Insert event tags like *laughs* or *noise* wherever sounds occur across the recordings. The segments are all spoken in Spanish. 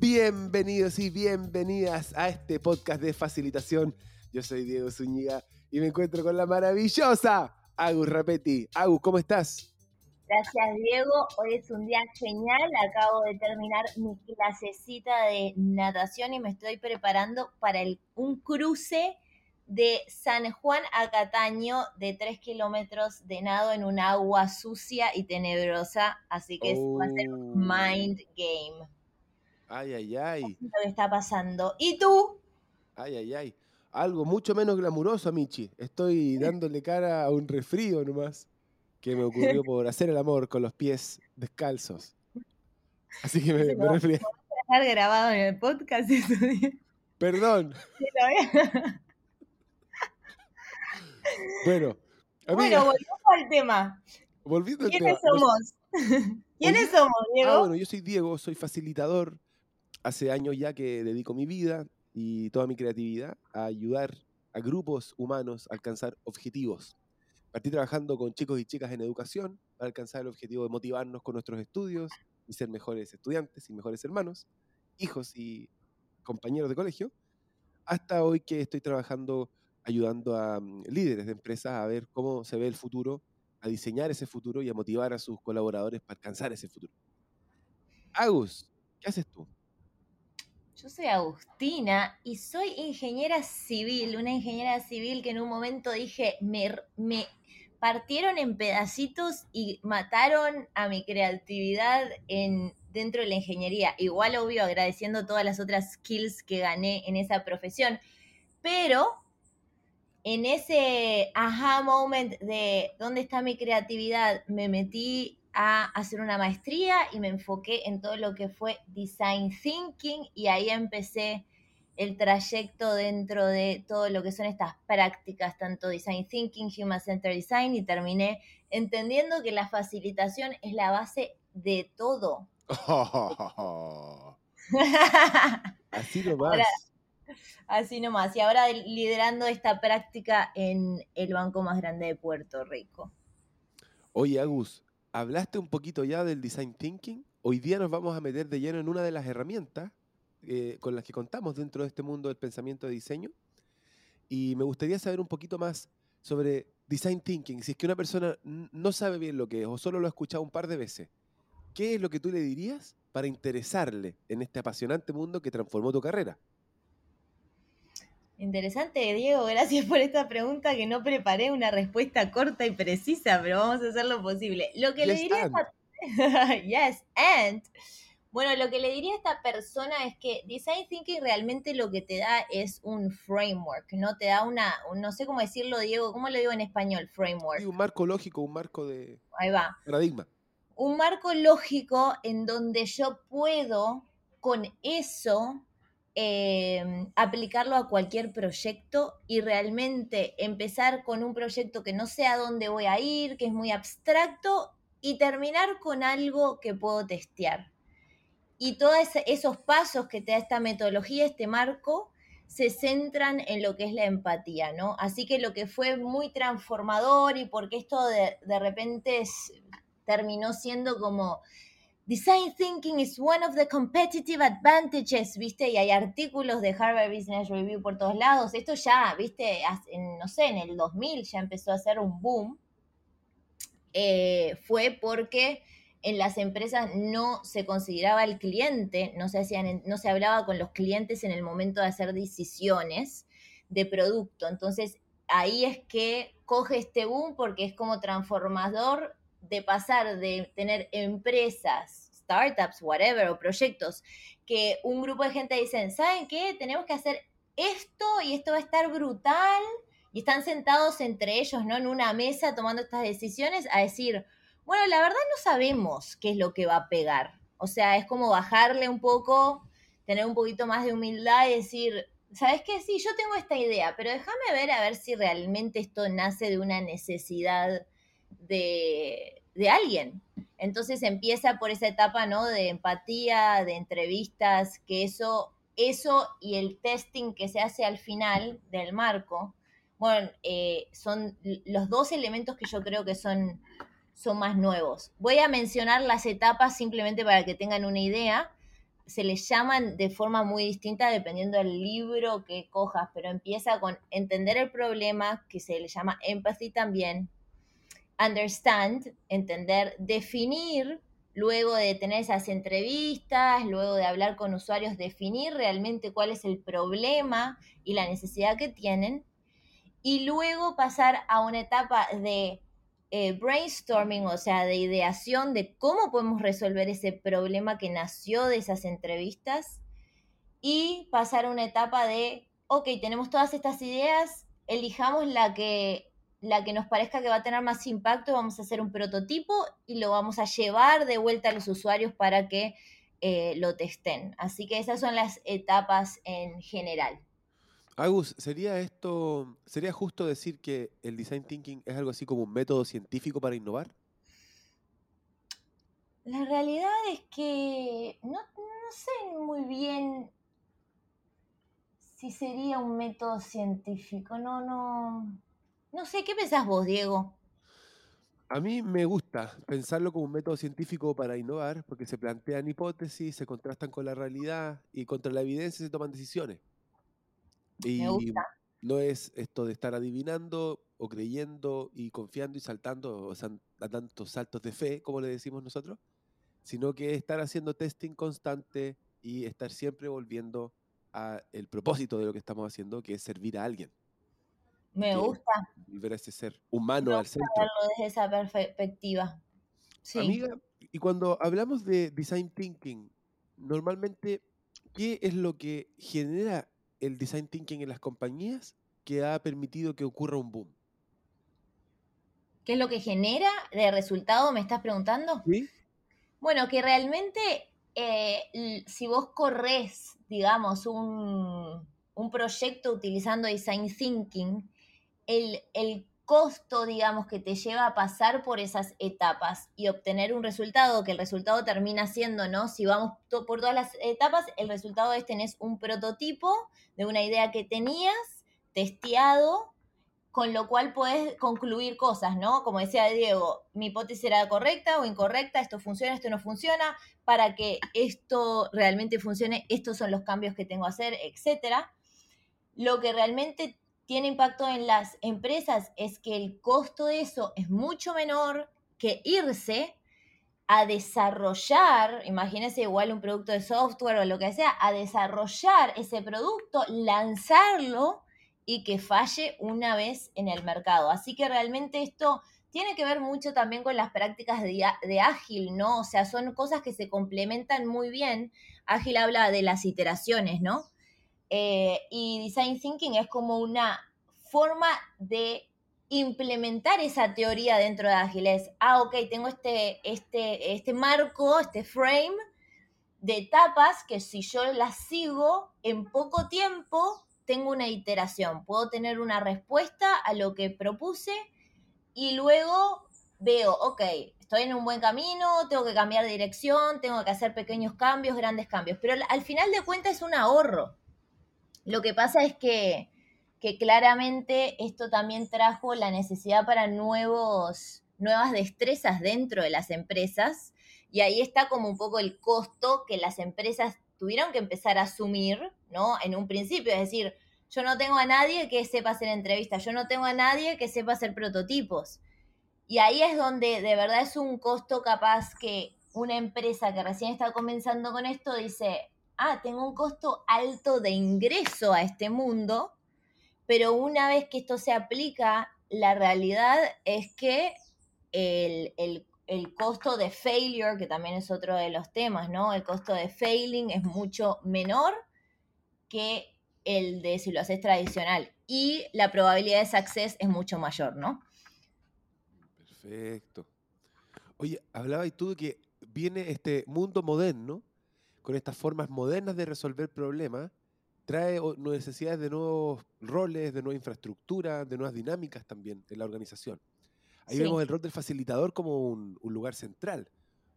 Bienvenidos y bienvenidas a este podcast de facilitación. Yo soy Diego Zúñiga y me encuentro con la maravillosa Agus Rapetti. Agus, ¿cómo estás? Gracias, Diego. Hoy es un día genial. Acabo de terminar mi clasecita de natación y me estoy preparando para el, un cruce de San Juan a Cataño de 3 kilómetros de nado en un agua sucia y tenebrosa. Así que va a ser un Oh. mind game. Ay, ay, ay. Lo que está pasando. ¿Y tú? Ay, ay, ay. Algo mucho menos glamuroso, Michi. Estoy dándole cara a un resfrío nomás que me ocurrió por hacer el amor con los pies descalzos. Así que me, me resfrié. Dejar grabado en el podcast. *laughs* eso. Perdón. Bueno, amiga, Bueno, volvemos al tema. volviendo al ¿Quiénes tema. nos- somos? ¿Quiénes somos, Diego? Ah, bueno, yo soy Diego, soy facilitador. Hace años ya que dedico mi vida y toda mi creatividad a ayudar a grupos humanos a alcanzar objetivos. Partí trabajando con chicos y chicas en educación para alcanzar el objetivo de motivarnos con nuestros estudios y ser mejores estudiantes y mejores hermanos, hijos y compañeros de colegio, hasta hoy que estoy trabajando ayudando a mm, líderes de empresas a ver cómo se ve el futuro, a diseñar ese futuro y a motivar a sus colaboradores para alcanzar ese futuro. Agus, ¿qué haces tú? Yo soy Agustina y soy ingeniera civil, una ingeniera civil que en un momento dije, me, partieron en pedacitos y mataron a mi creatividad en, dentro de la ingeniería. Igual, obvio, agradeciendo todas las otras skills que gané en esa profesión. Pero en ese aha moment de dónde está mi creatividad, me metí a hacer una maestría y me enfoqué en todo lo que fue design thinking y ahí empecé el trayecto dentro de todo lo que son estas prácticas, tanto design thinking, human centered design y terminé entendiendo que la facilitación es la base de todo. *laughs* Así *laughs* nomás. Ahora- Así nomás. Y ahora liderando esta práctica en el banco más grande de Puerto Rico. Oye, Agus, ¿hablaste un poquito ya del design thinking? Hoy día nos vamos a meter de lleno en una de las herramientas eh, con las que contamos dentro de este mundo del pensamiento de diseño. Y me gustaría saber un poquito más sobre design thinking. Si es que una persona no sabe bien lo que es o solo lo ha escuchado un par de veces, ¿qué es lo que tú le dirías para interesarle en este apasionante mundo que transformó tu carrera? Interesante, Diego. Gracias por esta pregunta que no preparé una respuesta corta y precisa, pero vamos a hacer lo posible. Lo que le diría a and. esta... *laughs* yes, and. Bueno, lo que le diría a esta persona es que Design Thinking realmente lo que te da es un framework, ¿no? Te da una, un- no sé cómo decirlo, Diego, ¿cómo lo digo en español? Framework. Sí, un marco lógico, un marco de Ahí va. paradigma. un marco lógico en donde yo puedo con eso eh, aplicarlo a cualquier proyecto y realmente empezar con un proyecto que no sé a dónde voy a ir, que es muy abstracto, y terminar con algo que puedo testear. Y todos esos pasos que te da esta metodología, este marco, se centran en lo que es la empatía, ¿no? Así que lo que fue muy transformador y porque esto de, de repente terminó siendo como Design thinking is one of the competitive advantages, ¿viste? Y hay artículos de Harvard Business Review por todos lados. Esto ya, ¿viste? No sé, en el 2000 ya empezó a ser un boom. Eh, fue porque en las empresas no se consideraba el cliente, no se, hacían, no se hablaba con los clientes en el momento de hacer decisiones de producto. Entonces, ahí es que coge este boom porque es como transformador de pasar de tener empresas, startups, whatever, o proyectos, que un grupo de gente dicen, ¿saben qué? Tenemos que hacer esto y esto va a estar brutal. Y están sentados entre ellos, ¿no? En una mesa tomando estas decisiones a decir, bueno, la verdad no sabemos qué es lo que va a pegar. O sea, es como bajarle un poco, tener un poquito más de humildad y decir, ¿sabes qué? Sí, yo tengo esta idea, pero déjame ver a ver si realmente esto nace de una necesidad de, de alguien. Entonces empieza por esa etapa, ¿no? De empatía, de entrevistas, que eso, eso y el testing que se hace al final del marco, bueno, eh, son los dos elementos que yo creo que son, son más nuevos. Voy a mencionar las etapas simplemente para que tengan una idea. se le llaman de forma muy distinta dependiendo del libro que cojas, pero empieza con entender el problema, que se le llama empathy también, understand, entender, definir, luego de tener esas entrevistas, luego de hablar con usuarios, definir realmente cuál es el problema y la necesidad que tienen, y luego pasar a una etapa de eh, brainstorming, o sea, de ideación de cómo podemos resolver ese problema que nació de esas entrevistas y pasar a una etapa de, ok, tenemos todas estas ideas, elijamos la que, la que nos parezca que va a tener más impacto, vamos a hacer un prototipo y lo vamos a llevar de vuelta a los usuarios para que eh, lo testen. Así que esas son las etapas en general. Agus, ¿sería esto, sería justo decir que el design thinking es algo así como un método científico para innovar? La realidad es que no, sé muy bien si sería un método científico. No, no. No sé, ¿qué pensás vos, Diego? A mí me gusta pensarlo como un método científico para innovar, porque se plantean hipótesis, se contrastan con la realidad y contra la evidencia se toman decisiones. Y no es esto de estar adivinando o creyendo y confiando y saltando, o sea, a tantos saltos de fe, como le decimos nosotros, sino que estar haciendo testing constante y estar siempre volviendo a el propósito de lo que estamos haciendo, que es servir a alguien. Me gusta. Volver a ese ser humano al centro. Verlo desde esa perspectiva. Sí. Amiga, y cuando hablamos de design thinking, normalmente, ¿qué es lo que genera el design thinking en las compañías que ha permitido que ocurra un boom. ¿Qué es lo que genera de resultado, me estás preguntando? Sí. Bueno, que realmente eh, si vos corres, digamos, un, un, proyecto utilizando design thinking, el, el costo, digamos, que te lleva a pasar por esas etapas y obtener un resultado, que el resultado termina siendo, ¿no? Si vamos por todas las etapas, el resultado es tener un prototipo de una idea que tenías, testeado, con lo cual puedes concluir cosas, ¿no? Como decía Diego, mi hipótesis era correcta o incorrecta, esto funciona, esto no funciona, para que esto realmente funcione, estos son los cambios que tengo que hacer, etcétera. Lo que realmente tiene impacto en las empresas es que el costo de eso es mucho menor que irse a desarrollar, imagínense igual un producto de software o lo que sea, a desarrollar ese producto, lanzarlo y que falle una vez en el mercado. Así que realmente esto tiene que ver mucho también con las prácticas de, de, ágil, ¿no? O sea, son cosas que se complementan muy bien. Ágil habla de las iteraciones, ¿no? Eh, y design thinking es como una forma de implementar esa teoría dentro de Ágiles. ah, ok, tengo este, este, este marco, este frame de etapas que si yo las sigo en poco tiempo, tengo una iteración, puedo tener una respuesta a lo que propuse y luego veo, ok, estoy en un buen camino, tengo que cambiar dirección, tengo que hacer pequeños cambios, grandes cambios, pero al final de cuentas es un ahorro. Lo que pasa es que, claramente esto también trajo la necesidad para nuevos, nuevas destrezas dentro de las empresas y ahí está como un poco el costo que las empresas tuvieron que empezar a asumir, ¿no? En un principio, es decir, yo no tengo a nadie que sepa hacer entrevistas, yo no tengo a nadie que sepa hacer prototipos. Y ahí es donde de verdad es un costo capaz que una empresa que recién está comenzando con esto dice, ah, tengo un costo alto de ingreso a este mundo, pero una vez que esto se aplica, la realidad es que el, costo de failure, que también es otro de los temas, ¿no? El costo de failing es mucho menor que el de si lo haces tradicional y la probabilidad de success es mucho mayor, ¿no? Perfecto. Oye, hablabas tú de que viene este mundo moderno con estas formas modernas de resolver problemas, trae necesidades de nuevos roles, de nueva infraestructura, de nuevas dinámicas también en la organización. Ahí vemos el rol del facilitador como un, lugar central,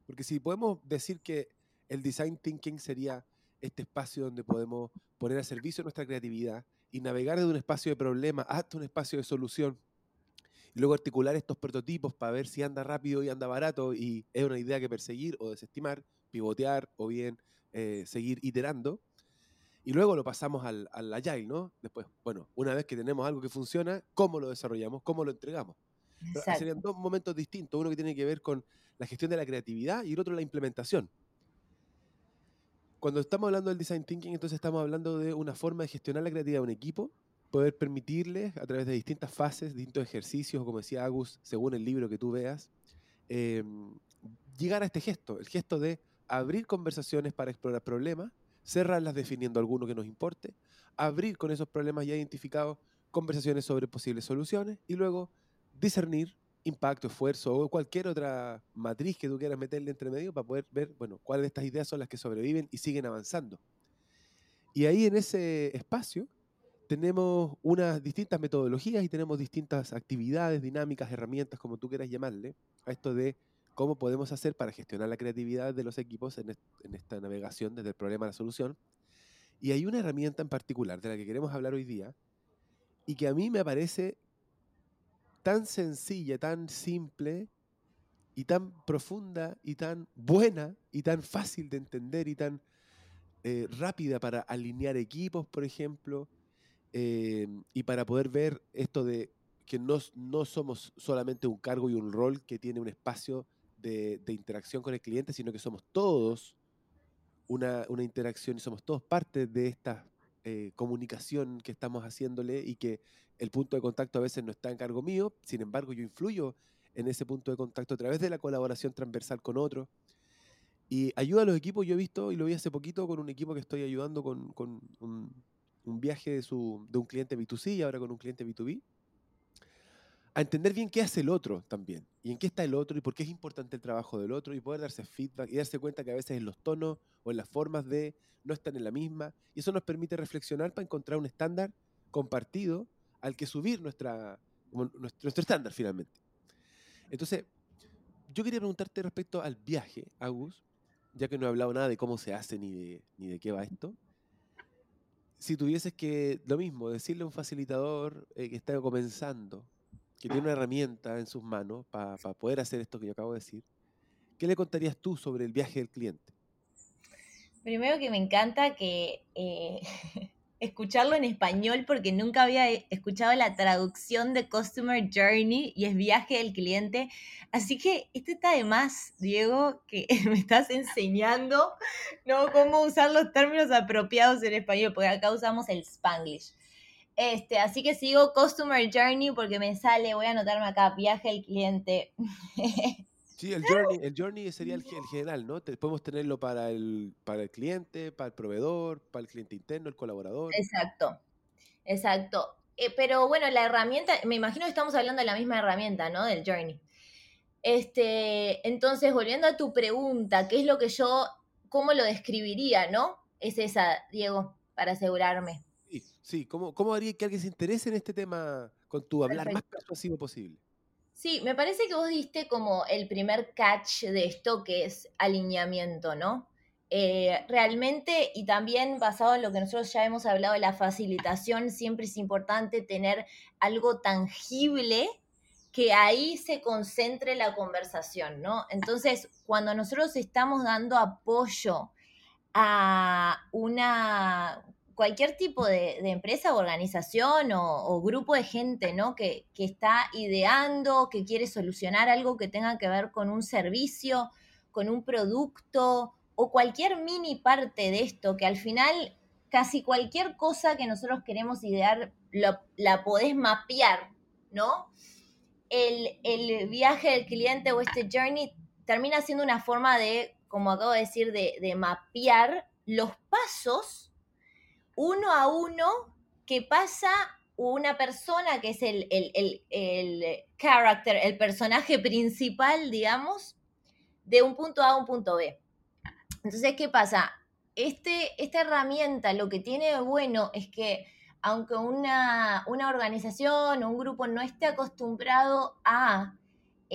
porque si podemos decir que el design thinking sería este espacio donde podemos poner a servicio nuestra creatividad y navegar de un espacio de problema hasta un espacio de solución, y luego articular estos prototipos para ver si anda rápido y anda barato y es una idea que perseguir o desestimar, pivotear o bien eh, seguir iterando. Y luego lo pasamos al, al Agile, ¿no? Después, bueno, una vez que tenemos algo que funciona, ¿cómo lo desarrollamos? ¿Cómo lo entregamos? serían dos momentos distintos, uno que tiene que ver con la gestión de la creatividad y el otro la implementación. Cuando estamos hablando del design thinking, entonces estamos hablando de una forma de gestionar la creatividad de un equipo, poder permitirles a través de distintas fases, distintos ejercicios, como decía Agus, según el libro que tú veas, em, llegar a este gesto, el gesto de abrir conversaciones para explorar problemas, cerrarlas definiendo alguno que nos importe, abrir con esos problemas ya identificados conversaciones sobre posibles soluciones y luego discernir impacto, esfuerzo o cualquier otra matriz que tú quieras meterle entre medio para poder ver, bueno, cuáles de estas ideas son las que sobreviven y siguen avanzando. Y ahí en ese espacio tenemos unas distintas metodologías y tenemos distintas actividades, dinámicas, herramientas, como tú quieras llamarle, a esto de cómo podemos hacer para gestionar la creatividad de los equipos en, en esta navegación desde el problema a la solución. Y hay una herramienta en particular de la que queremos hablar hoy día y que a mí me parece tan sencilla, tan simple y tan profunda y tan buena y tan fácil de entender y tan eh, rápida para alinear equipos, por ejemplo, eh, y para poder ver esto de que no, no, somos solamente un cargo y un rol que tiene un espacio de, interacción con el cliente, sino que somos todos una, una, interacción y somos todos parte de esta eh, comunicación que estamos haciéndole y que el punto de contacto a veces no está en cargo mío, sin embargo yo influyo en ese punto de contacto a través de la colaboración transversal con otros. Y ayuda a los equipos, yo he visto, y lo vi hace poquito con un equipo que estoy ayudando con, con un, un, viaje de, su, de un cliente B2C y ahora con un cliente B2B, a entender bien qué hace el otro también, y en qué está el otro, y por qué es importante el trabajo del otro, y poder darse feedback y darse cuenta que a veces en los tonos o en las formas de no están en la misma, y eso nos permite reflexionar para encontrar un estándar compartido al que subir nuestra, nuestro, estándar finalmente. Entonces, yo quería preguntarte respecto al viaje, Agus, ya que no he hablado nada de cómo se hace ni de, ni de qué va esto. Si tuvieses que, lo mismo, decirle a un facilitador eh, que está comenzando, que tiene una herramienta en sus manos para poder hacer esto que yo acabo de decir, ¿qué le contarías tú sobre el viaje del cliente? Primero que me encanta que eh, *laughs* escucharlo en español porque nunca había escuchado la traducción de Customer Journey y es viaje del cliente. Así que esto está de más, Diego, que *laughs* me estás enseñando ¿no? cómo usar los términos apropiados en español, porque acá usamos el Spanglish. Este, así que sigo Customer Journey porque me sale, voy a anotarme acá, viaje del cliente. *laughs* Sí, el journey, el journey sería el, general, ¿no? podemos tenerlo para el, para el cliente, para el proveedor, para el cliente interno, el colaborador. Exacto, exacto. Eh, pero bueno, la herramienta, me imagino que estamos hablando de la misma herramienta, ¿no? Del journey. Este, entonces, volviendo a tu pregunta, ¿qué es lo que yo, cómo lo describiría, no? Es esa, Diego, para asegurarme. Sí, sí. ¿Cómo, cómo haría que alguien se interese en este tema con tu hablar más persuasivo posible? Sí, me parece que vos diste como el primer catch de esto que es alineamiento, ¿no? Eh, realmente, y también basado en lo que nosotros ya hemos hablado de la facilitación, siempre es importante tener algo tangible que ahí se concentre la conversación, ¿no? Entonces, cuando nosotros estamos dando apoyo a una cualquier tipo de, empresa o organización o, grupo de gente, ¿no? Que, está ideando, que quiere solucionar algo que tenga que ver con un servicio, con un producto o cualquier mini parte de esto, que al final casi cualquier cosa que nosotros queremos idear la podés mapear, ¿no? El, viaje del cliente o este journey termina siendo una forma de, como acabo de decir, de, de mapear los pasos uno a uno que pasa una persona que es el, el, el, character, el personaje principal, digamos, de un punto A a un punto B. Entonces, ¿qué pasa? Este, esta herramienta lo que tiene de bueno es que aunque una, una organización o un grupo no esté acostumbrado a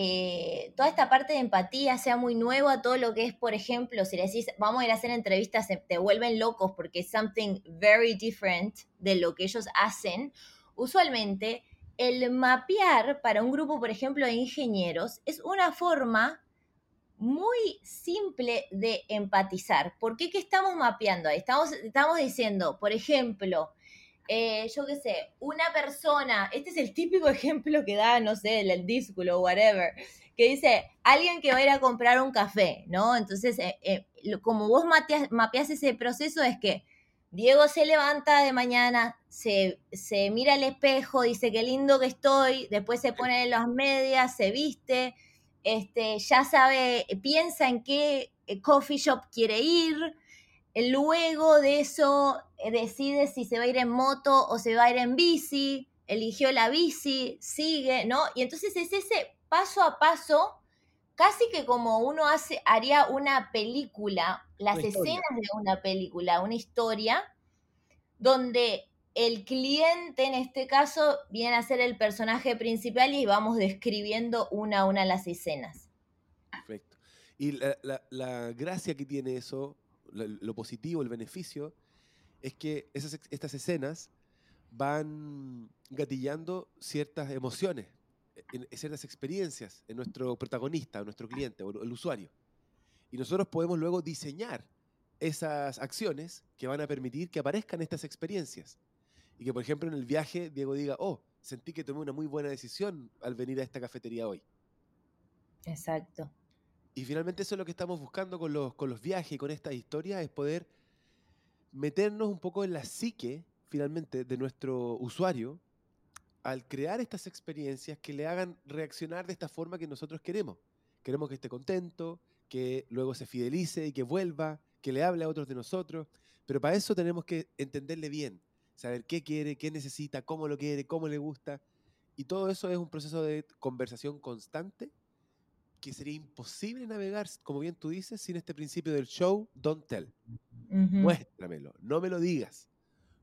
eh, toda esta parte de empatía sea muy nuevo a todo lo que es, por ejemplo, si le decís, vamos a ir a hacer entrevistas, te vuelven locos porque es something very different de lo que ellos hacen, usualmente el mapear para un grupo, por ejemplo, de ingenieros es una forma muy simple de empatizar. ¿Por qué? ¿Qué estamos mapeando ahí? Estamos diciendo, por ejemplo, eh, yo qué sé, una persona, este es el típico *laughs* ejemplo que da, no sé, el, el dísculo o whatever, que dice, alguien que va a ir a comprar un café, ¿no? Entonces, eh, eh, como vos mapeas ese proceso es que Diego se levanta de mañana, se, se mira al espejo, dice qué lindo que estoy, después se pone las medias, se viste, este, ya sabe, piensa en qué coffee shop quiere ir, luego de eso eh, decide si se va a ir en moto o se va a ir en bici, eligió la bici, sigue, ¿no? Y entonces es ese paso a paso, casi que como uno hace, haría una película, las escenas de una película, una historia, donde el cliente en este caso viene a ser el personaje principal y vamos describiendo una a una las escenas. Perfecto. Y la, la gracia que tiene eso lo, positivo, el beneficio, es que esas, estas escenas van gatillando ciertas emociones, ciertas experiencias en nuestro protagonista, en nuestro cliente o el usuario. Y nosotros podemos luego diseñar esas acciones que van a permitir que aparezcan estas experiencias. Y que, por ejemplo, en el viaje Diego diga, oh, sentí que tomé una muy buena decisión al venir a esta cafetería hoy. Exacto. Y finalmente eso es lo que estamos buscando con los, con los viajes y con esta historia, es poder meternos un poco en la psique, finalmente, de nuestro usuario al crear estas experiencias que le hagan reaccionar de esta forma que nosotros queremos. Queremos que esté contento, que luego se fidelice y que vuelva, que le hable a otros de nosotros, pero para eso tenemos que entenderle bien, saber qué quiere, qué necesita, cómo lo quiere, cómo le gusta. Y todo eso es un proceso de conversación constante que sería imposible navegar, como bien tú dices, sin este principio del show, don't tell. Muéstramelo, no me lo digas.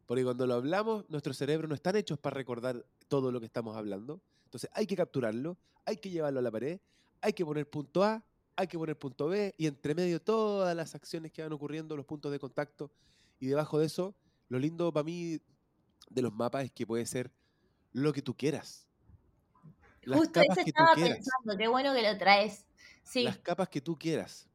Porque cuando lo hablamos, nuestros cerebros no están hechos para recordar todo lo que estamos hablando. Entonces hay que capturarlo, hay que llevarlo a la pared, hay que poner punto A, hay que poner punto B y entre medio todas las acciones que van ocurriendo, los puntos de contacto. Y debajo de eso, lo lindo para mí de los mapas es que puede ser lo que tú quieras. Justo eso estaba pensando, qué bueno que lo traes. Sí. Las capas que tú quieras.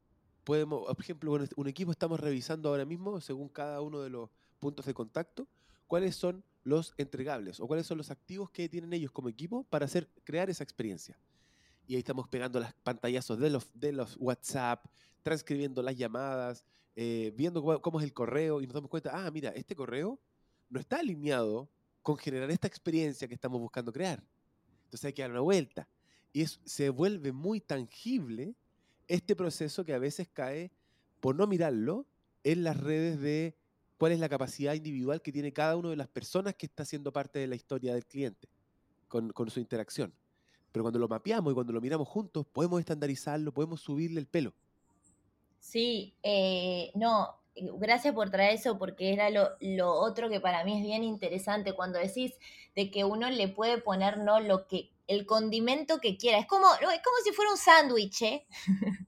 Podemos, por ejemplo, un equipo estamos revisando ahora mismo, según cada uno de los puntos de contacto, cuáles son los entregables o cuáles son los activos que tienen ellos como equipo para hacer, crear esa experiencia. Y ahí estamos pegando las pantallazos de los, de los WhatsApp, transcribiendo las llamadas, eh, viendo cómo, es el correo y nos damos cuenta, ah, mira, este correo no está alineado con generar esta experiencia que estamos buscando crear. Entonces hay que dar una vuelta. Y se vuelve muy tangible este proceso que a veces cae, por no mirarlo, en las redes de cuál es la capacidad individual que tiene cada una de las personas que está siendo parte de la historia del cliente con, su interacción. Pero cuando lo mapeamos y cuando lo miramos juntos, podemos estandarizarlo, podemos subirle el pelo. Sí, eh, no, gracias por traer eso porque era lo, lo, otro que para mí es bien interesante cuando decís de que uno le puede poner no lo que el condimento que quiera. Es como, es como si fuera un sándwich, ¿eh? *laughs*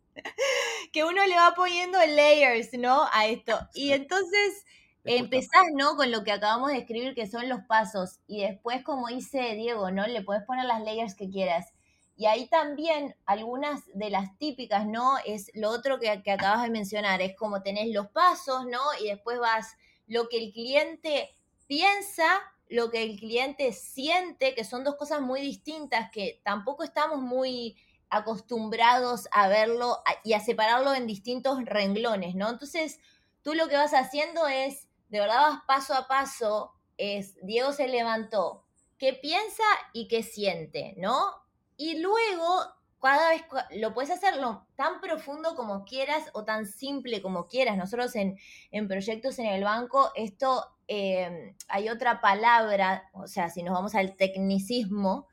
que uno le va poniendo layers, ¿no? A esto. *laughs* Y entonces empezás, ¿no? Con lo que acabamos de escribir, que son los pasos. Y después, como dice Diego, ¿no? Le puedes poner las layers que quieras. Y ahí también algunas de las típicas, ¿no? Es lo otro que, acabas de mencionar, es como tenés los pasos, ¿no? Y después vas lo que el cliente piensa, lo que el cliente siente, que son dos cosas muy distintas que tampoco estamos muy acostumbrados a verlo y a separarlo en distintos renglones, ¿no? Entonces, tú lo que vas haciendo es, de verdad vas paso a paso, es, Diego se levantó, qué piensa y qué siente, ¿no? Y luego, cada vez lo puedes hacerlo tan profundo como quieras o tan simple como quieras. Nosotros en, proyectos en el banco, esto em, hay otra palabra, o sea, si nos vamos al tecnicismo,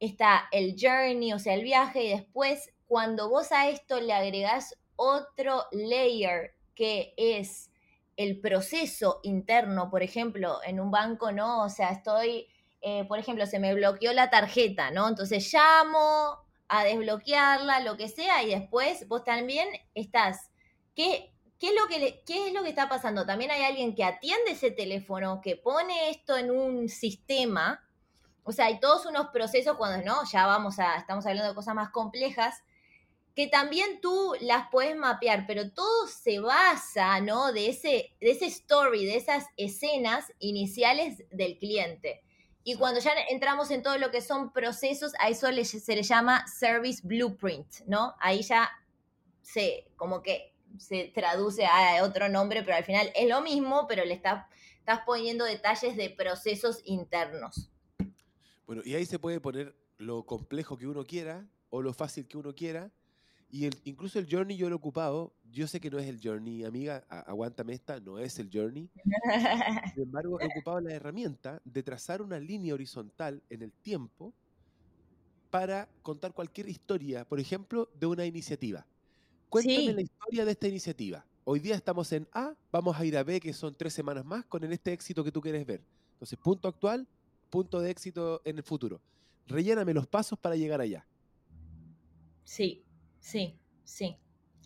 está el journey, o sea, el viaje, y después cuando vos a esto le agregás otro layer que es el proceso interno, por ejemplo, en un banco, ¿no? O sea, estoy eh, por ejemplo, se me bloqueó la tarjeta, ¿no? Entonces llamo a desbloquearla, lo que sea, y después vos también estás. ¿Qué, qué, es lo que ¿Qué es lo que está pasando? También hay alguien que atiende ese teléfono, que pone esto en un sistema. O sea, hay todos unos procesos cuando no, ya vamos a, estamos hablando de cosas más complejas. que también tú las puedes mapear, pero todo se basa, ¿no? De ese, de ese story, de esas escenas iniciales del cliente. Y cuando ya entramos en todo lo que son procesos, a eso se le llama service blueprint, ¿no? Ahí ya se, como que se traduce a otro nombre, pero al final es lo mismo, pero le estás, poniendo detalles de procesos internos. Bueno, y ahí se puede poner lo complejo que uno quiera o lo fácil que uno quiera. Y el, incluso el journey yo lo he ocupado. Yo sé que no es el journey, amiga, aguántame esta, no es el journey. *laughs* Sin embargo, he ocupado la herramienta de trazar una línea horizontal en el tiempo para contar cualquier historia, por ejemplo, de una iniciativa. Cuéntame la historia de esta iniciativa. Hoy día estamos en A, vamos a ir a B, que son tres semanas más, con este éxito que tú quieres ver. Entonces, punto actual, punto de éxito en el futuro. Relléname los pasos para llegar allá. Sí, sí, sí.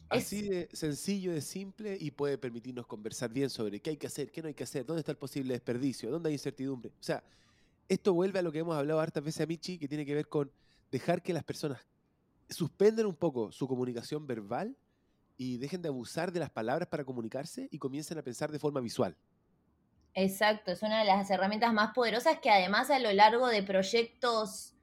Así de sencillo, de simple y puede permitirnos conversar bien sobre qué hay que hacer, qué no hay que hacer, dónde está el posible desperdicio, dónde hay incertidumbre. O sea, esto vuelve a lo que hemos hablado hartas veces a Michi, que tiene que ver con dejar que las personas suspenden un poco su comunicación verbal y dejen de abusar de las palabras para comunicarse y comiencen a pensar de forma visual. Exacto, es una de las herramientas más poderosas que además a lo largo de proyectos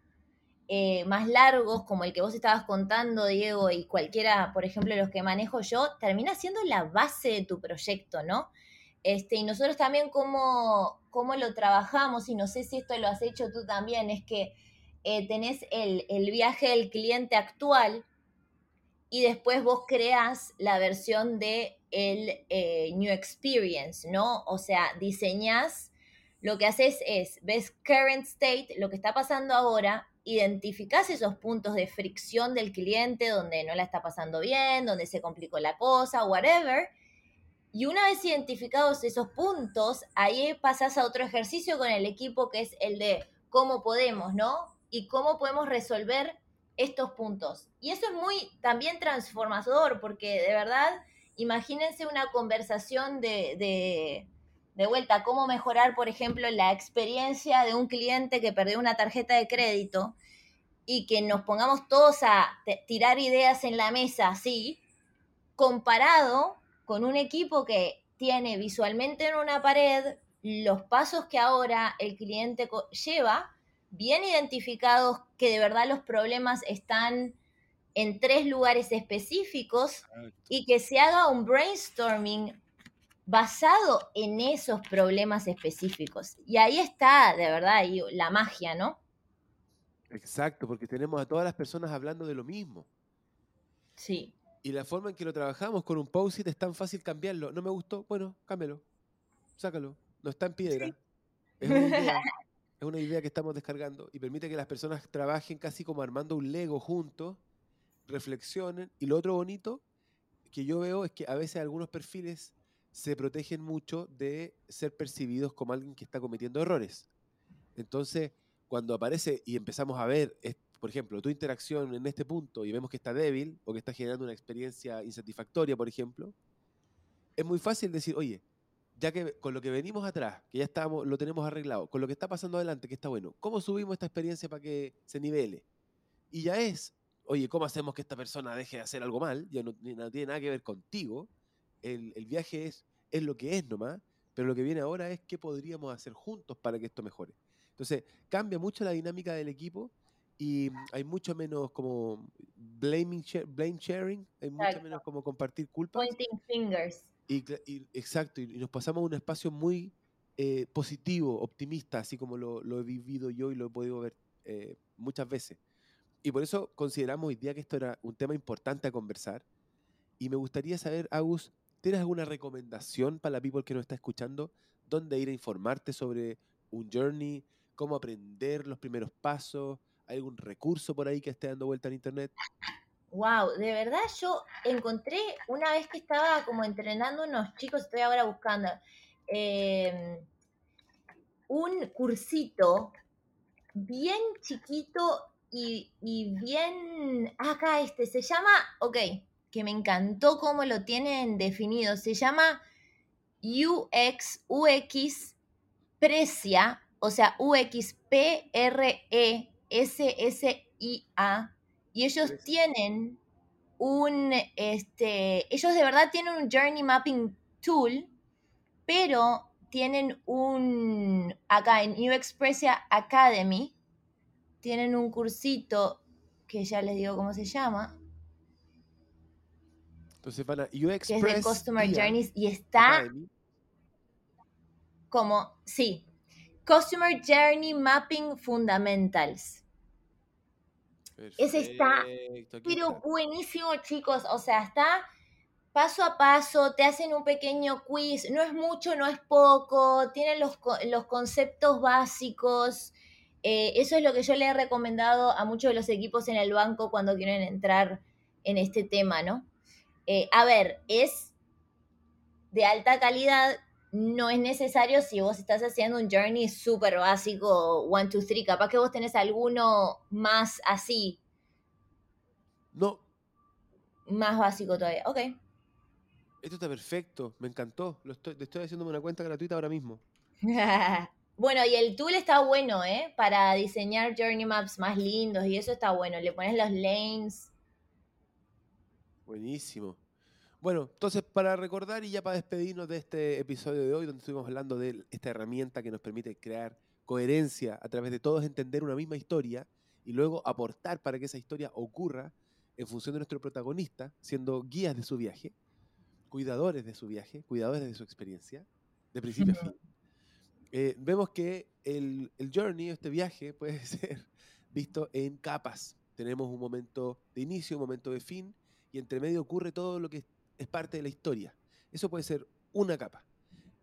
eh, más largos, como el que vos estabas contando, Diego, y cualquiera, por ejemplo, los que manejo yo, termina siendo la base de tu proyecto, ¿no? Este, y nosotros también cómo, cómo lo trabajamos, y no sé si esto lo has hecho tú también, es que eh, tenés el, viaje del cliente actual y después vos creas la versión de el eh, New Experience, ¿no? O sea, diseñás, lo que haces es, ves current state, lo que está pasando ahora, identificás esos puntos de fricción del cliente donde no la está pasando bien, donde se complicó la cosa, whatever. Y una vez identificados esos puntos, ahí pasás a otro ejercicio con el equipo que es el de cómo podemos, ¿no? y cómo podemos resolver estos puntos. Y eso es muy también transformador, porque de verdad, imagínense una conversación de, vuelta, cómo mejorar, por ejemplo, la experiencia de un cliente que perdió una tarjeta de crédito y que nos pongamos todos a tirar ideas en la mesa así, comparado con un equipo que tiene visualmente en una pared los pasos que ahora el cliente lleva bien identificados que de verdad los problemas están en tres lugares específicos y que se haga un brainstorming basado en esos problemas específicos. Y ahí está, de verdad, la magia, ¿no? Exacto, porque tenemos a todas las personas hablando de lo mismo. Sí. Y la forma en que lo trabajamos con un post-it es tan fácil cambiarlo. No me gustó, bueno, cámbialo, sácalo. No está en piedra. Es una *laughs* idea. es una idea que estamos descargando y permite que las personas trabajen casi como armando un Lego juntos, reflexionen. Y lo otro bonito que yo veo es que a veces algunos perfiles se protegen mucho de ser percibidos como alguien que está cometiendo errores. Entonces, cuando aparece y empezamos a ver, por ejemplo, tu interacción en este punto y vemos que está débil o que está generando una experiencia insatisfactoria, por ejemplo, es muy fácil decir, oye, ya que con lo que venimos atrás, que ya estamos, lo tenemos arreglado, con lo que está pasando adelante, que está bueno, ¿cómo subimos esta experiencia para que se nivele? Y ya es, oye, ¿cómo hacemos que esta persona deje de hacer algo mal? Ya no, tiene nada que ver contigo. El, el, viaje es, es lo que es nomás, pero lo que viene ahora es qué podríamos hacer juntos para que esto mejore. Entonces, cambia mucho la dinámica del equipo y hay mucho menos como blaming, blame sharing, hay mucho menos como compartir culpas. Pointing fingers. Y, exacto, y, nos pasamos a un espacio muy eh, positivo, optimista, así como lo, he vivido yo y lo he podido ver eh, muchas veces. Y por eso consideramos hoy día que esto era un tema importante a conversar. Y me gustaría saber, Agus, ¿tienes alguna recomendación para la people que nos está escuchando? ¿Dónde ir a informarte sobre un journey? ¿Cómo aprender los primeros pasos? ¿Hay algún recurso por ahí que esté dando vuelta en internet? Wow, de verdad yo encontré una vez que estaba como entrenando unos chicos, estoy ahora buscando, em, un cursito bien chiquito y, y, bien, acá este, se llama, ok, que me encantó cómo lo tienen definido, se llama UX, UX Precia, o sea, UX P R E S S I A y ellos tienen un, este, ellos de verdad tienen un Journey Mapping Tool, pero tienen un, acá en New Expressia Academy, tienen un cursito que ya les digo cómo se llama, Entonces van a UX que es de Customer Journeys y está como, sí, Customer Journey Mapping Fundamentals. Ese está, pero buenísimo, chicos. O sea, está paso a paso, te hacen un pequeño quiz. No es mucho, no es poco. Tienen los, los conceptos básicos. Eh, eso es lo que yo le he recomendado a muchos de los equipos en el banco cuando quieren entrar en este tema, ¿no? Eh, a ver, es de alta calidad, no es necesario si vos estás haciendo un journey súper básico, one, two, three, capaz que vos tenés alguno más así. No. Más básico todavía, ok. Esto está perfecto, me encantó. Lo estoy, estoy haciéndome una cuenta gratuita ahora mismo. *laughs* bueno, y el tool está bueno, ¿eh? Para diseñar journey maps más lindos y eso está bueno. Le pones los lanes. Buenísimo. Bueno, entonces para recordar y ya para despedirnos de este episodio de hoy, donde estuvimos hablando de esta herramienta que nos permite crear coherencia a través de todos entender una misma historia y luego aportar para que esa historia ocurra en función de nuestro protagonista, siendo guías de su viaje, cuidadores de su viaje, cuidadores de su experiencia, de principio a fin. Eh, vemos que el, el journey, este viaje, puede *laughs* ser visto en capas. Tenemos un momento de inicio, un momento de fin, y entre medio ocurre todo lo que es parte de la historia. Eso puede ser una capa.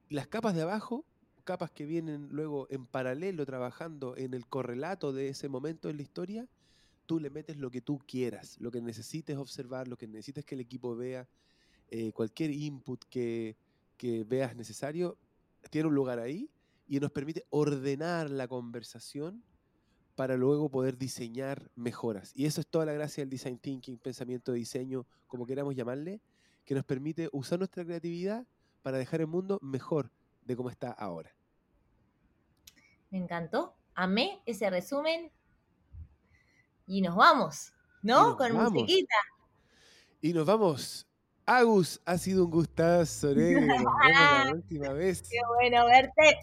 Las capas de abajo, capas que vienen luego en paralelo trabajando en el correlato de ese momento en la historia, tú le metes lo que tú quieras, lo que necesites observar, lo que necesites que el equipo vea, eh, cualquier input que, que veas necesario, tiene un lugar ahí y nos permite ordenar la conversación para luego poder diseñar mejoras. Y eso es toda la gracia del design thinking, pensamiento de diseño, como queramos llamarle, que nos permite usar nuestra creatividad para dejar el mundo mejor de como está ahora. Me encantó, amé ese resumen y nos vamos, ¿no? Con musiquita. Y nos vamos. Agus, ha sido un gustazo, ¿eh? la *laughs* última vez. Qué bueno verte.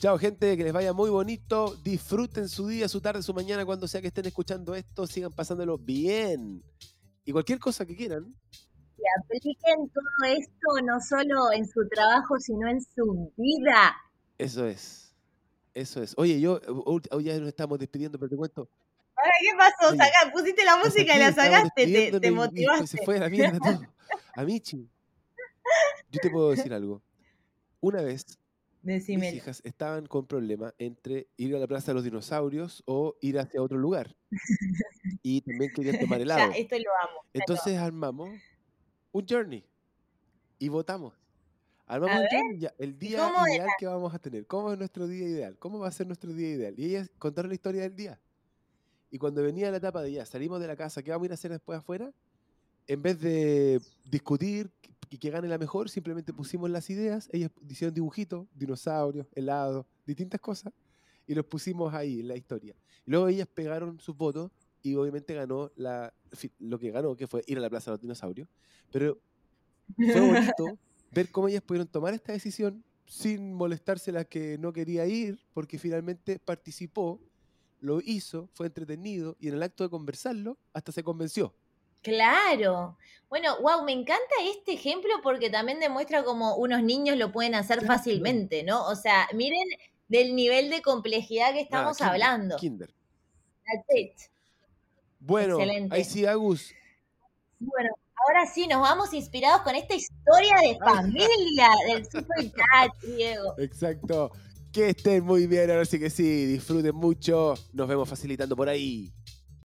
Chao, gente, que les vaya muy bonito. Disfruten su día, su tarde, su mañana, cuando sea que estén escuchando esto. Sigan pasándolo bien y cualquier cosa que quieran. Y apliquen todo esto no solo en su trabajo, sino en su vida. Eso es. Eso es. Oye, yo, hoy ya nos estamos despidiendo, pero te cuento. Ahora, ¿qué pasó? Saca, pusiste la música y la sacaste, te, te motivaste. se fue a la mierda todo. Amichi, yo te puedo decir algo. Una vez, Decime. mis hijas estaban con problema entre ir a la Plaza de los Dinosaurios o ir hacia otro lugar. *laughs* y también querían tomar *laughs* helado. ya, esto lo amo. Entonces armamos un journey y votamos. Armamos un journey, el día ideal que vamos a tener. ¿Cómo es nuestro día ideal? ¿Cómo va a ser nuestro día ideal? Y ellas contaron la historia del día. Y cuando venía la etapa de ya, salimos de la casa, ¿qué vamos a ir a hacer después afuera? En vez de discutir y que gane la mejor, simplemente pusimos las ideas, ellas hicieron dibujitos, dinosaurios, helados, distintas cosas, y los pusimos ahí en la historia. Y luego ellas pegaron sus votos y obviamente ganó la, lo que ganó, que fue ir a la Plaza de los Dinosaurios. Pero fue bonito *laughs* ver cómo ellas pudieron tomar esta decisión sin molestarse la que no quería ir, porque finalmente participó, lo hizo, fue entretenido y en el acto de conversarlo hasta se convenció. Claro. Bueno, wow, me encanta este ejemplo porque también demuestra cómo unos niños lo pueden hacer fácilmente, ¿no? O sea, miren del nivel de complejidad que estamos hablando. Kinder. That's it. Bueno, ahí sí, Agus. Bueno, ahora sí, nos vamos inspirados con esta historia de familia del Super Cat, *laughs* Diego. Exacto. Que estén muy bien, ahora sí que sí, disfruten mucho. Nos vemos facilitando por ahí.